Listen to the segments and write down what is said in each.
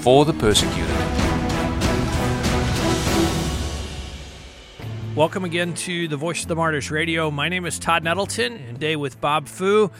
for the persecuted. Welcome again to the Voice of the Martyrs Radio. My name is Todd Nettleton, and today with Bob Fu.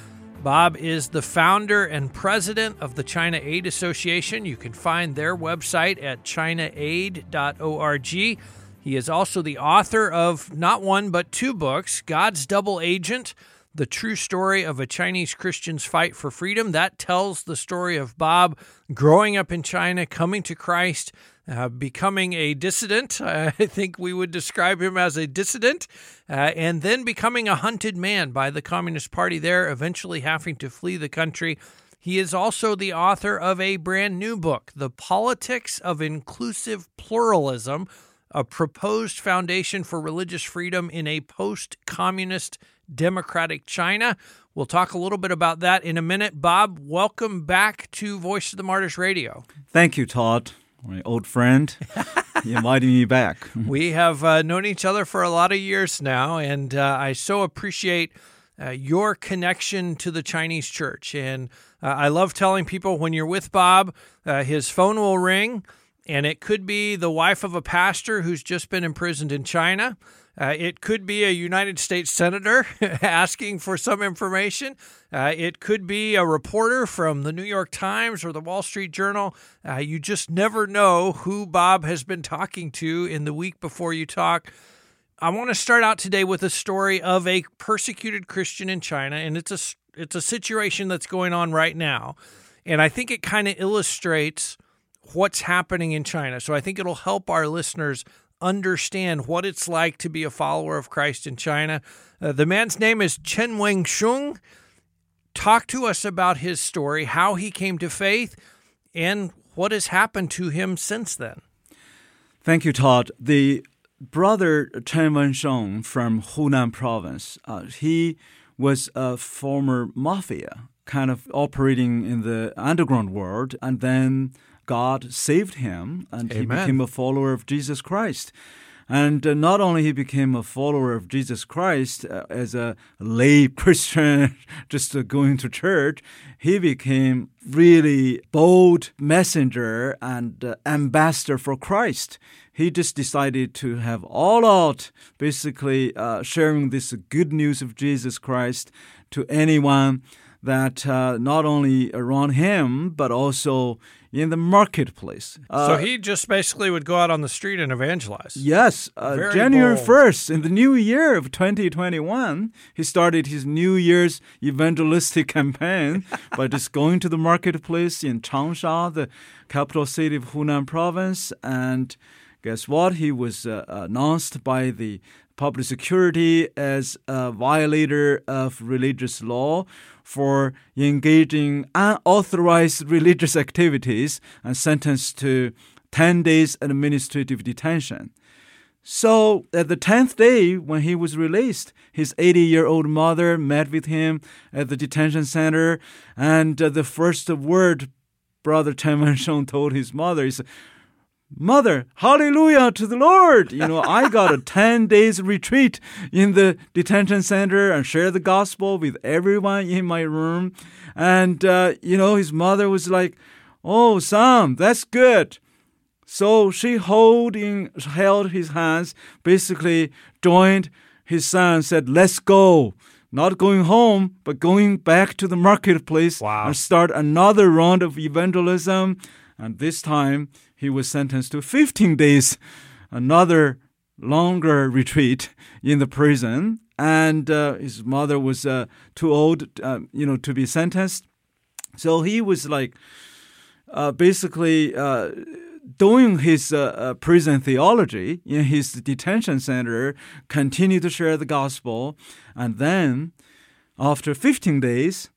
Bob is the founder and president of the China Aid Association. You can find their website at chinaaid.org. He is also the author of not one, but two books God's Double Agent, the true story of a Chinese Christian's fight for freedom. That tells the story of Bob growing up in China, coming to Christ, uh, becoming a dissident. I think we would describe him as a dissident, uh, and then becoming a hunted man by the Communist Party there, eventually having to flee the country. He is also the author of a brand new book, The Politics of Inclusive Pluralism, a proposed foundation for religious freedom in a post communist democratic China. We'll talk a little bit about that in a minute. Bob, welcome back to Voice of the Martyrs Radio. Thank you, Todd my old friend. you inviting me back. We have uh, known each other for a lot of years now, and uh, I so appreciate uh, your connection to the Chinese church. And uh, I love telling people when you're with Bob, uh, his phone will ring, and it could be the wife of a pastor who's just been imprisoned in China. Uh, it could be a United States senator asking for some information. Uh, it could be a reporter from the New York Times or the Wall Street Journal. Uh, you just never know who Bob has been talking to in the week before you talk. I want to start out today with a story of a persecuted Christian in China, and it's a it's a situation that's going on right now, and I think it kind of illustrates what's happening in China. So I think it'll help our listeners understand what it's like to be a follower of Christ in China. Uh, the man's name is Chen Wensheng. Talk to us about his story, how he came to faith, and what has happened to him since then. Thank you, Todd. The brother Chen Wensheng from Hunan province, uh, he was a former mafia, kind of operating in the underground world, and then God saved him and Amen. he became a follower of Jesus Christ. And uh, not only he became a follower of Jesus Christ uh, as a lay Christian, just uh, going to church, he became really bold messenger and uh, ambassador for Christ. He just decided to have all out, basically uh, sharing this good news of Jesus Christ to anyone that uh, not only around him but also in the marketplace. Uh, so he just basically would go out on the street and evangelize. Yes, uh, January bold. 1st, in the new year of 2021, he started his New Year's evangelistic campaign by just going to the marketplace in Changsha, the capital city of Hunan province, and guess what? He was uh, announced by the public security as a violator of religious law for engaging unauthorized religious activities and sentenced to 10 days administrative detention. So, at the 10th day, when he was released, his 80 year old mother met with him at the detention center. And uh, the first word Brother Chen Wensheng told his mother is, Mother, hallelujah to the Lord. You know, I got a 10 days retreat in the detention center and share the gospel with everyone in my room. And, uh, you know, his mother was like, Oh, son, that's good. So she holding, held his hands, basically joined his son, said, Let's go. Not going home, but going back to the marketplace wow. and start another round of evangelism. And this time, he was sentenced to 15 days, another longer retreat in the prison. And uh, his mother was uh, too old, uh, you know, to be sentenced. So he was like uh, basically uh, doing his uh, prison theology in his detention center, continued to share the gospel. And then after 15 days,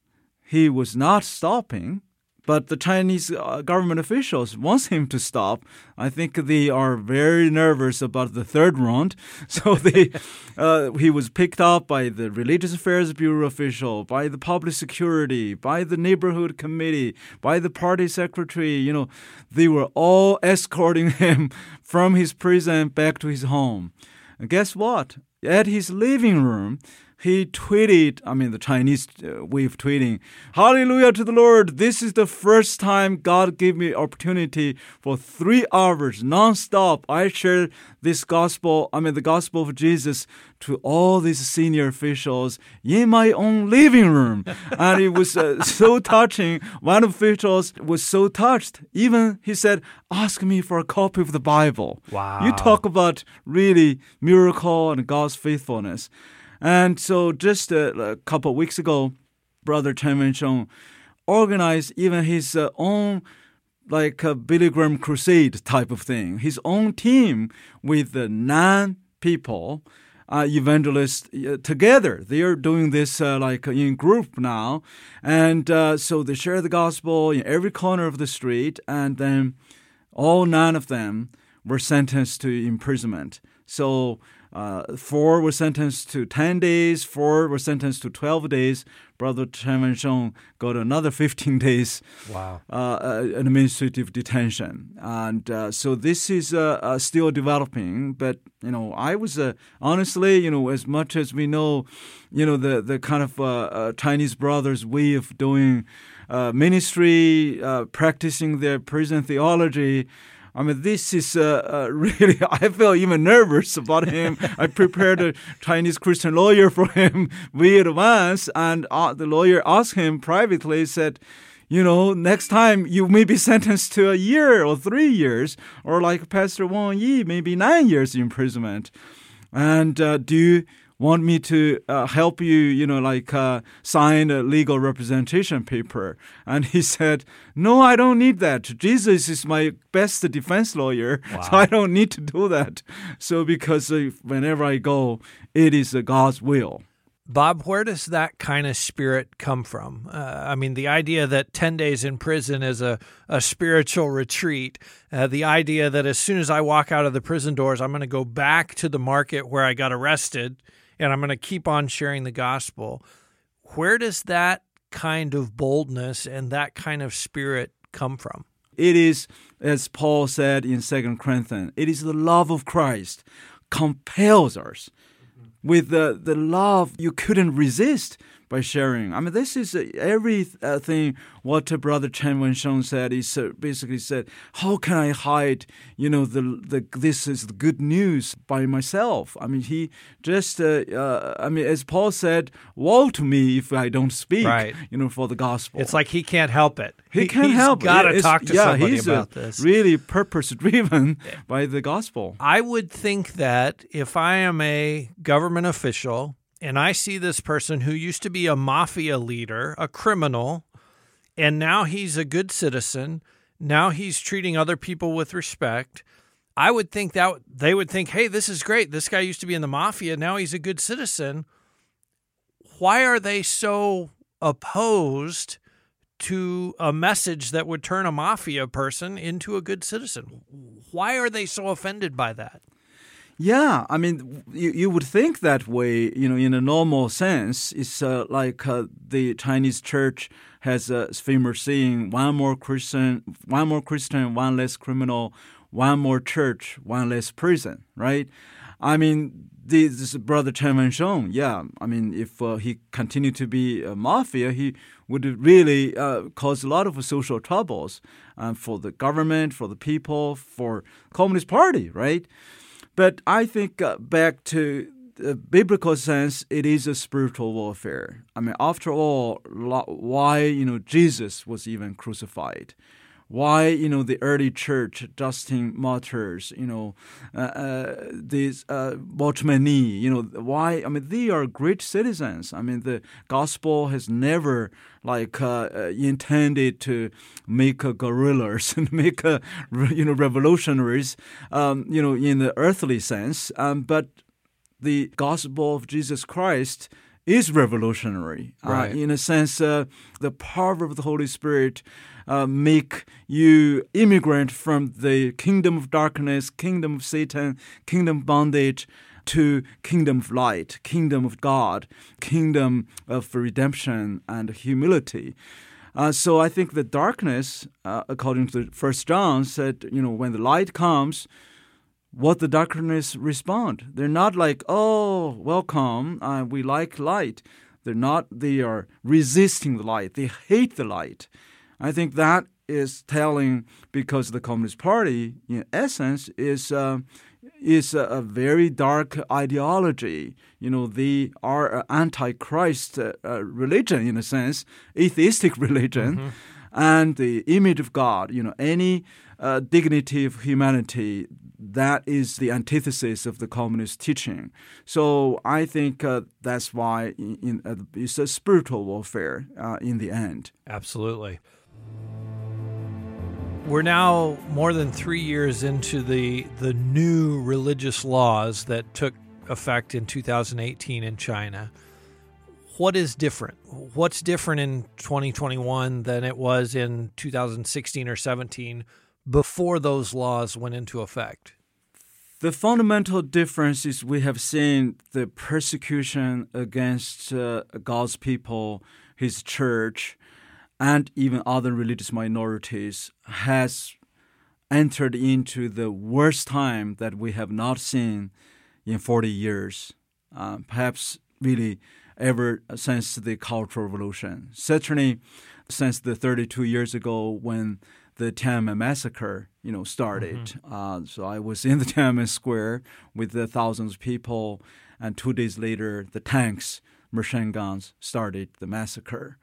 he was not stopping but the Chinese uh, government officials wants him to stop. I think they are very nervous about the third round. So they, uh, he was picked up by the Religious Affairs Bureau official, by the public security, by the neighborhood committee, by the party secretary. You know, they were all escorting him from his prison back to his home. And guess what? At his living room, he tweeted, I mean, the Chinese uh, way of tweeting, Hallelujah to the Lord. This is the first time God gave me opportunity for three hours nonstop. I share this gospel, I mean, the gospel of Jesus to all these senior officials in my own living room. and it was uh, so touching. One official was so touched. Even he said, ask me for a copy of the Bible. Wow. You talk about really miracle and God's faithfulness. And so just a, a couple weeks ago, Brother Chen Wensheng organized even his uh, own like a Billy Graham crusade type of thing, his own team with the nine people, uh, evangelists uh, together. They are doing this uh, like in group now, and uh, so they share the gospel in every corner of the street, and then all nine of them were sentenced to imprisonment. So uh, four were sentenced to 10 days, four were sentenced to 12 days. Brother Chen Wensheng got another 15 days Wow. uh, uh, administrative detention. And uh, so this is uh, uh, still developing. But, you know, I was uh, honestly, you know, as much as we know, you know, the, the kind of Chinese brothers' way of doing uh, ministry, uh, practicing their prison theology. I mean, this is uh, uh, really, I feel even nervous about him. I prepared a Chinese Christian lawyer for him way in advance, and uh, the lawyer asked him privately, said, you know, next time you may be sentenced to a year or three years, or like Pastor Wang Yi, maybe nine years imprisonment. And uh, do you want me to uh, help you, you know, like uh, sign a legal representation paper? And he said, No, I don't need that. Jesus is my best defense lawyer, so I don't need to do that. So because whenever I go, it is uh, God's will. Bob, where does that kind of spirit come from? Uh, I mean, the idea that 10 days in prison is a, a spiritual retreat, uh, the idea that as soon as I walk out of the prison doors, I'm going to go back to the market where I got arrested and I'm going to keep on sharing the gospel. Where does that kind of boldness and that kind of spirit come from? It is, as Paul said in Second Corinthians, it is the love of Christ compels us with the, the love you couldn't resist by sharing. I mean, this is everything what uh, Brother Chen Wensheng said. He basically said, how can I hide, you know, the, the this is the good news by myself? I mean, he just, uh, uh, I mean, as Paul said, woe to me if I don't speak, Right. you know, for the gospel. It's like he can't help it. he can't he's help. Got to talk to yeah, somebody he's about uh, this. Really purpose driven by the gospel. I would think that if I am a government official and I see this person who used to be a mafia leader, a criminal, and now he's a good citizen, now he's treating other people with respect, I would think that they would think, "Hey, this is great. This guy used to be in the mafia, now he's a good citizen." Why are they so opposed to a message that would turn a mafia person into a good citizen? Why are they so offended by that? Yeah, I mean, you, you would think that way, you know, in a normal sense. It's uh, like uh, the Chinese church has a famous saying: "One more Christian, one more Christian, one less criminal; one more church, one less prison." Right? I mean, this, brother Chen Wensheng, yeah. I mean, if uh, he continued to be a mafia, he would really uh, cause a lot of social troubles uh, for the government, for the people, for Communist Party, right? But I think uh, back to the biblical sense, it is a spiritual warfare. I mean, after all, why you know Jesus was even crucified? Why you know the early church, Justin Martyrs, you know, uh, uh, these uh, you know, why? I mean, they are great citizens. I mean, the gospel has never like uh, uh, intended to make uh, guerrillas and make uh, you know revolutionaries, um, you know, in the earthly sense. Um, but the gospel of Jesus Christ is revolutionary. Right. Uh, in a sense, uh, the power of the Holy Spirit uh, make you immigrant from the kingdom of darkness, kingdom of Satan, kingdom bondage to kingdom of light, kingdom of God, kingdom of redemption and humility. Uh, so I think the darkness, uh, according to First John, said, you know, when the light comes, what the darkness respond? They're not like, oh, welcome, uh, we like light. They're not. They are resisting the light. They hate the light. I think that is telling because the Communist Party, in essence, is. Uh, is a, a, very dark ideology. You know, they are an antichrist uh, uh, religion in a sense, atheistic religion, mm-hmm. and the image of God. You know, any uh, dignity of humanity. That is the antithesis of the communist teaching. So I think uh, that's why in, in, uh, it's a spiritual warfare uh, in the end. Absolutely. We're now more than three years into the the new religious laws that took effect in 2018 in China. What is different? What's different in 2021 than it was in 2016 or 17 before those laws went into effect? The fundamental difference is we have seen the persecution against uh, God's people, His church, and even other religious minorities has entered into the worst time that we have not seen in 40 years, uh, perhaps really ever since the Cultural Revolution. Certainly since the 32 years ago when the Tiananmen massacre, you know, started. Mm-hmm. Uh, so I was in the Tiananmen Square with the thousands of people, and two days later, the tanks, machine guns, started the massacre.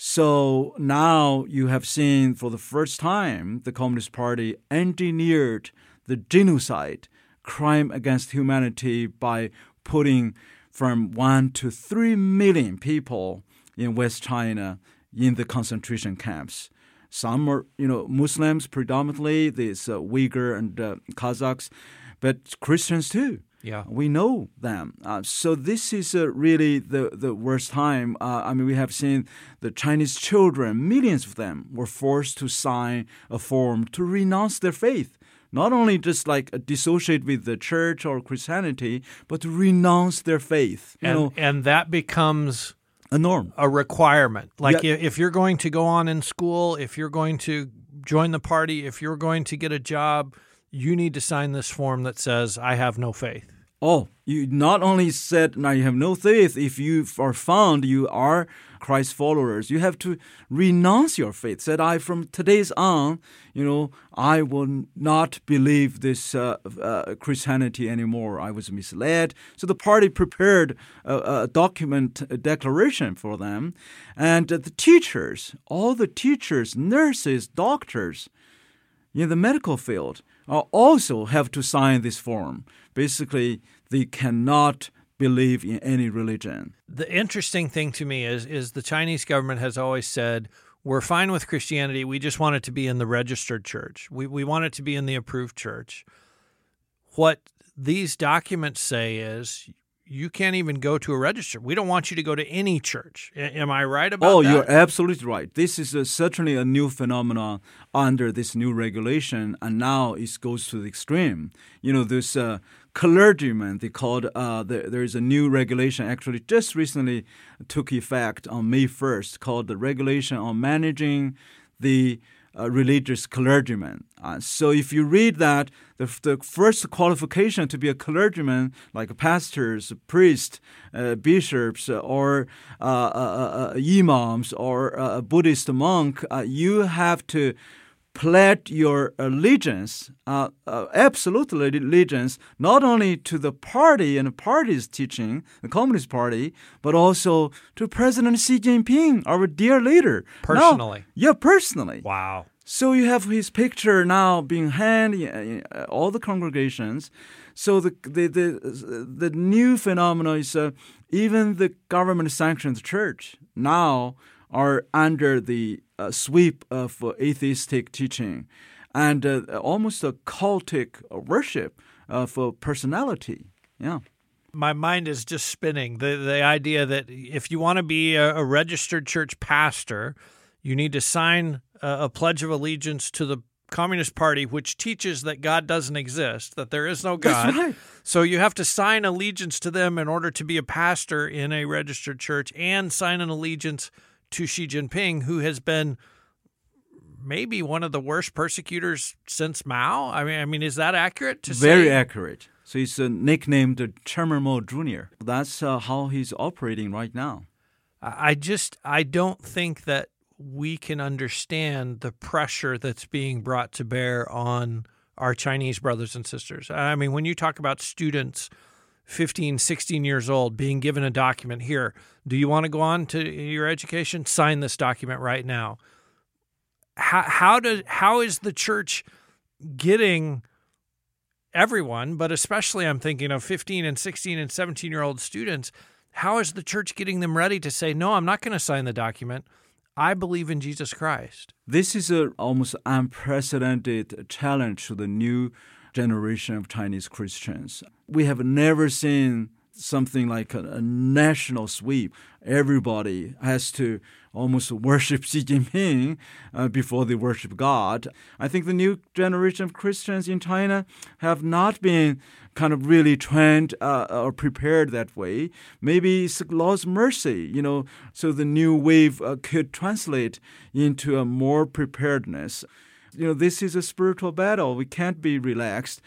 So now you have seen for the first time the Communist Party engineered the genocide, crime against humanity, by putting from one to three million people in West China in the concentration camps. Some are, you know, Muslims predominantly, these uh, Uyghur and uh, Kazakhs, but Christians too. Yeah, we know them. Uh, so this is uh, really the the worst time. Uh, I mean, we have seen the Chinese children, millions of them, were forced to sign a form to renounce their faith. Not only just like dissociate with the church or Christianity, but to renounce their faith. You and, know, and that becomes a norm, a requirement. Like yeah. if you're going to go on in school, if you're going to join the party, if you're going to get a job you need to sign this form that says, I have no faith. Oh, you not only said now you have no faith, if you are found you are Christ followers, you have to renounce your faith. Said I from today's on, you know, I will not believe this uh, uh, Christianity anymore. I was misled. So the party prepared a, a document, a declaration for them, and the teachers, all the teachers, nurses, doctors in the medical field Uh, also have to sign this form. Basically, they cannot believe in any religion. The interesting thing to me is is the Chinese government has always said we're fine with Christianity. We just want it to be in the registered church. We we want it to be in the approved church. What these documents say is you can't even go to a register. We don't want you to go to any church. Am I right about oh, that? Oh, you're absolutely right. This is a, certainly a new phenomenon under this new regulation, and now it goes to the extreme. You know, this uh, clergyman, they called, uh, the, there is a new regulation actually just recently took effect on May 1st called the Regulation on Managing the uh, religious clergyman. Uh, so if you read that, the, the first qualification to be a clergyman, like pastors, priests, uh, bishops, or uh, uh, imams, or a Buddhist monk, you have to pledge your allegiance, uh, uh, absolute allegiance, not only to the party and the party's teaching, the Communist Party, but also to President Xi Jinping, our dear leader. Personally. Now, yeah, personally. Wow. So you have his picture now being handed in all the congregations. So the the the, the new phenomenon is uh, even the government sanctioned church now are under the uh, sweep of uh, atheistic teaching and uh, almost a cultic worship of personality. Yeah. My mind is just spinning. The, the idea that if you want to be a, a registered church pastor, you need to sign uh, a pledge of allegiance to the Communist Party, which teaches that God doesn't exist, that there is no God. Right. So you have to sign allegiance to them in order to be a pastor in a registered church and sign an allegiance to Xi Jinping, who has been maybe one of the worst persecutors since Mao. I mean, I mean, is that accurate to Very say? accurate. So he's uh, nicknamed the Chairman Mao Jr. That's uh, how he's operating right now. I just I don't think that we can understand the pressure that's being brought to bear on our Chinese brothers and sisters. I mean, when you talk about students 15, 16 years old being given a document here, do you want to go on to your education? Sign this document right now. How how does how is the church getting everyone, but especially I'm thinking of 15 and 16 and 17 year old students, how is the church getting them ready to say, "No, I'm not going to sign the document. I believe in Jesus Christ." This is a almost unprecedented challenge to the new generation of Chinese Christians. We have never seen something like a, a, national sweep. Everybody has to almost worship Xi Jinping uh, before they worship God. I think the new generation of Christians in China have not been kind of really trained uh, or prepared that way. Maybe it's Lord's mercy, you know, so the new wave uh, could translate into a more preparedness. You know, this is a spiritual battle. We can't be relaxed.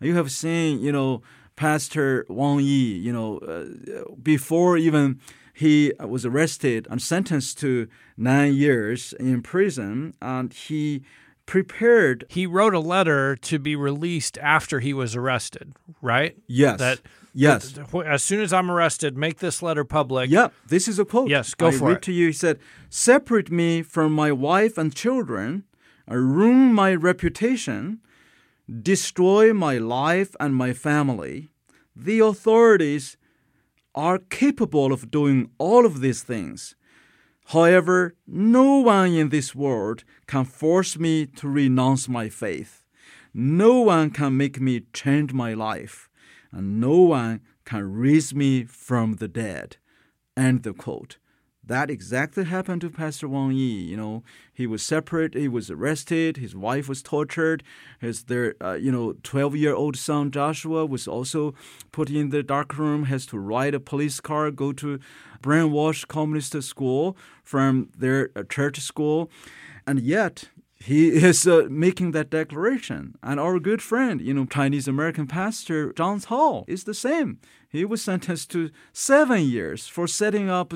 You have seen, you know, Pastor Wang Yi, you know, uh, before even he was arrested and sentenced to nine years in prison, and he prepared. He wrote a letter to be released after he was arrested, right? Yes. That yes. that as soon as I'm arrested, make this letter public. Yeah, this is a quote. Yes, go I for read it. to you. He said, "Separate me from my wife and children, ruin my reputation." destroy my life and my family. The authorities are capable of doing all of these things. However, no one in this world can force me to renounce my faith. No one can make me change my life, and no one can raise me from the dead. End the quote. That exactly happened to Pastor Wang Yi. You know, he was separate. He was arrested. His wife was tortured. His their uh, you know twelve year old son Joshua was also put in the dark room. Has to ride a police car, go to brainwash communist school from their uh, church school, and yet he is uh, making that declaration. And our good friend, you know, Chinese American pastor John Hall is the same. He was sentenced to seven years for setting up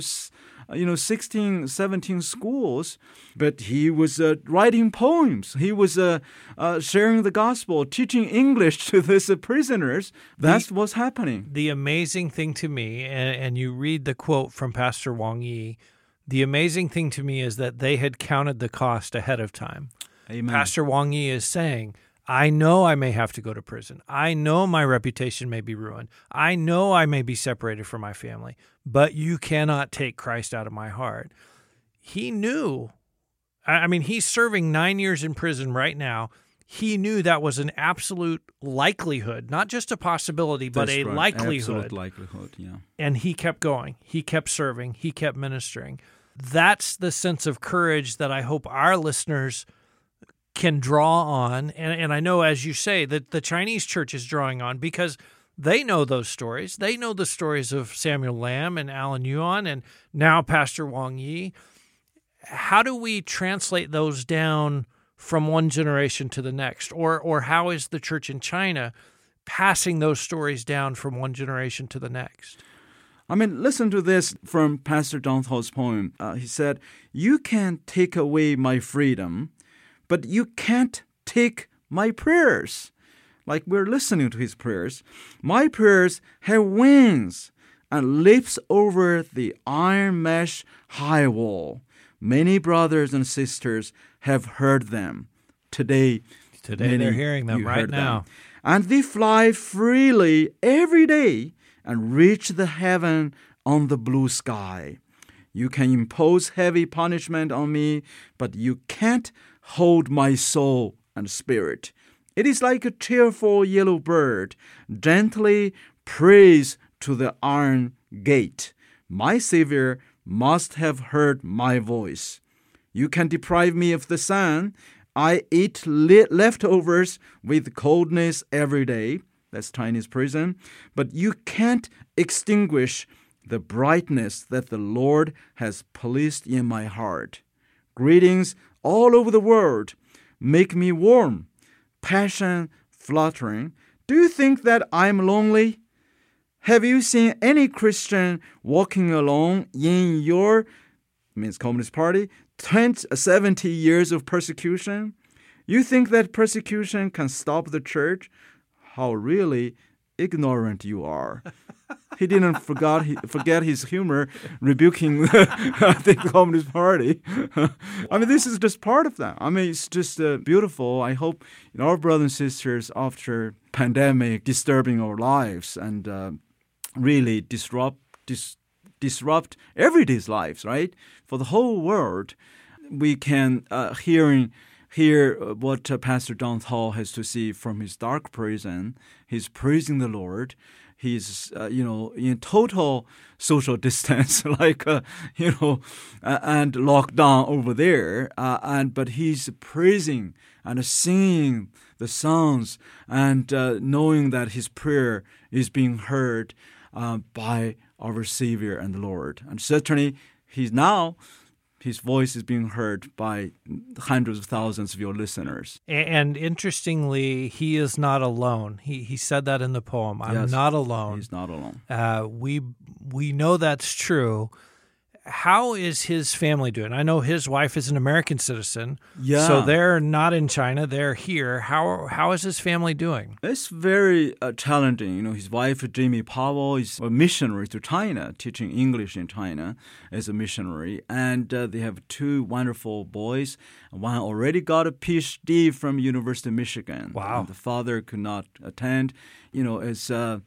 you know 16 17 schools but he was uh, writing poems. He was uh, uh, sharing the gospel teaching english to these prisoners. That's The- what's happening. The amazing thing to me, and, and you read the quote from Pastor Wang Yi, the amazing thing to me is that they had counted the cost ahead of time. amen. Pastor Wang Yi is saying, I know I may have to go to prison. I know my reputation may be ruined. I know I may be separated from my family, but you cannot take Christ out of my heart. He knew. I mean, he's serving nine years in prison right now. He knew that was an absolute likelihood, not just a possibility, but That's a right. likelihood Absolute likelihood yeah and he kept going. He kept serving. He kept ministering. That's the sense of courage that I hope our listeners can draw on. And, and I know, as you say, that the Chinese church is drawing on because they know those stories. They know the stories of Samuel Lamb and Alan Yuan and now Pastor Wang Yi. How do we translate those down from one generation to the next? Or, or how is the church in China passing those stories down from one generation to the next? I mean, listen to this from Pastor Hall's poem. Uh, he said, You can't take away my freedom, but you can't take my prayers. Like we're listening to his prayers. My prayers have wings and leaps over the iron mesh high wall. Many brothers and sisters have heard them. Today, Today they're hearing them right now. And they fly freely every day and reach the heaven on the blue sky. You can impose heavy punishment on me, but you can't hold my soul and spirit. It is like a cheerful yellow bird gently prays to the iron gate. My Savior must have heard my voice. You can deprive me of the sun. I eat le- leftovers with coldness every day. That's Chinese prison. But you can't extinguish the brightness that the Lord has placed in my heart. Greetings all over the world make me warm, passion fluttering. Do you think that I'm lonely? Have you seen any Christian walking alone in your means Communist Party 20, 70 years of persecution? You think that persecution can stop the church? How really ignorant you are. he didn't forgot he, forget his humor rebuking the Communist Party. I mean, this is just part of that. I mean, it's just uh, beautiful. I hope you know, our brothers and sisters, after pandemic disturbing our lives and uh, really disrupt dis, disrupt everyday's lives, right? For the whole world, we can uh, hearing hear what uh, Pastor Don Hall has to see from his dark prison. He's praising the Lord he's uh, you know in total social distance like uh, you know uh, and lockdown over there uh, and but he's praising and singing the songs and uh, knowing that his prayer is being heard uh, by our savior and lord. And certainly he's now his voice is being heard by hundreds of thousands of your listeners. And interestingly, he is not alone. He he said that in the poem. I'm yes, not alone. He's not alone. Uh, we we know that's true how is his family doing? I know his wife is an American citizen. Yeah. So they're not in China, they're here. How how is his family doing? It's very uh, challenging. You know, his wife, Jamie Powell, is a missionary to China, teaching English in China as a missionary. And uh, they have two wonderful boys. One already got a PhD from University of Michigan. Wow. The father could not attend. You know, as uh,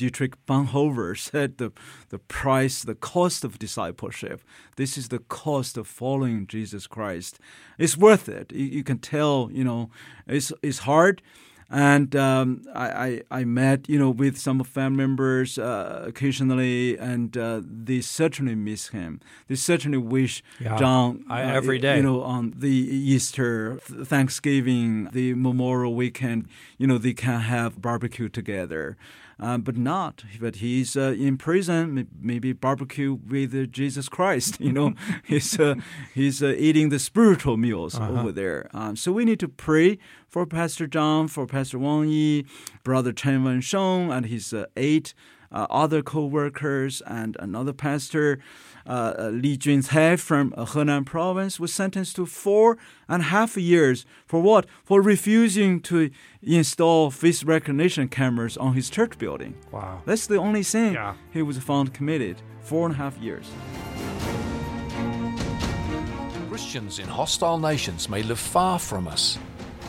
Dietrich Bonhoeffer said the, the price, the cost of discipleship. This is the cost of following Jesus Christ. It's worth it. You, you can tell, you know, it's, it's hard. And um, I, I, I, met, you know, with some family members uh, occasionally, and uh, they certainly miss him. They certainly wish yeah, John I, uh, every day, you know, on the Easter, Thanksgiving, the Memorial Weekend, you know, they can have barbecue together uh, but not. But he's uh, in prison, maybe barbecue with uh, Jesus Christ. You know, he's uh, he's uh, eating the spiritual meals uh-huh. over there. Um, so we need to pray for Pastor John, for Pastor Wang Yi, Brother Chen Wen Sheng, and his eight other co-workers, and another pastor uh, uh, Li Juncai from uh, Henan province was sentenced to four and a half years for what? For refusing to install face recognition cameras on his church building. Wow. That's the only thing yeah. he was found committed. Four and a half years. Christians in hostile nations may live far from us.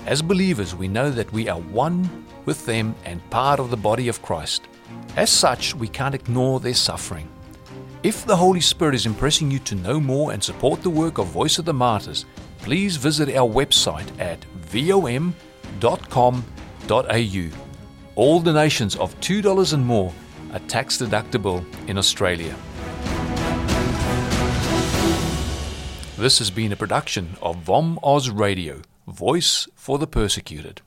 As believers, we know that we are one with them and part of the body of Christ. As such, we can't ignore their suffering. If the Holy Spirit is impressing you to know more and support the work of Voice of the Martyrs, please visit our website at vom.com.au. All donations of $2 and more are tax deductible in Australia. This has been a production of VOM Oz Radio, Voice for the Persecuted.